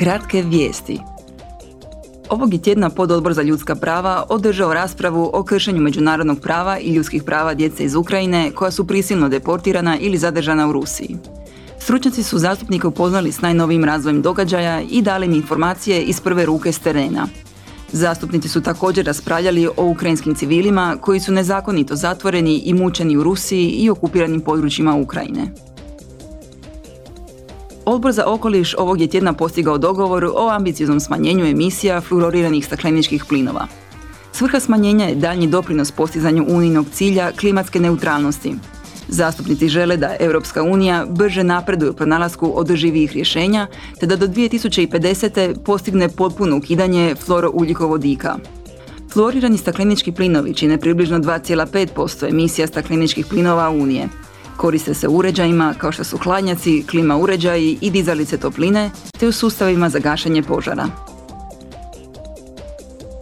Kratke vijesti. Ovog je tjedna pododbor za ljudska prava održao raspravu o kršenju međunarodnog prava i ljudskih prava djece iz Ukrajine koja su prisilno deportirana ili zadržana u Rusiji. Stručnjaci su zastupnike upoznali s najnovijim razvojem događaja i dali im informacije iz prve ruke s terena. Zastupnici su također raspravljali o ukrajinskim civilima koji su nezakonito zatvoreni i mučeni u Rusiji i okupiranim područjima Ukrajine. Odbor za okoliš ovog je tjedna postigao dogovor o ambicioznom smanjenju emisija fluoriranih stakleničkih plinova. Svrha smanjenja je daljnji doprinos postizanju unijnog cilja klimatske neutralnosti. Zastupnici žele da Europska unija brže napreduje u pronalasku održivijih rješenja te da do 2050. postigne potpuno ukidanje fluorougljikovodika. Fluorirani staklenički plinovi čine približno 2,5% emisija stakleničkih plinova Unije – Koriste se uređajima kao što su hladnjaci, klima uređaji i dizalice topline, te u sustavima za gašanje požara.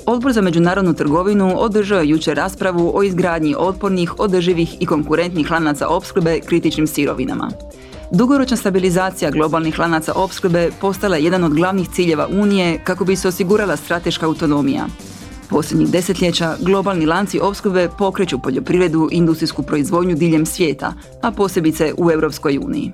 Odbor za međunarodnu trgovinu održao je jučer raspravu o izgradnji otpornih, održivih i konkurentnih lanaca opskrbe kritičnim sirovinama. Dugoročna stabilizacija globalnih lanaca opskrbe postala je jedan od glavnih ciljeva Unije kako bi se osigurala strateška autonomija. Posljednjih desetljeća globalni lanci opskrbe pokreću poljoprivredu i industrijsku proizvodnju diljem svijeta, a posebice u Europskoj uniji.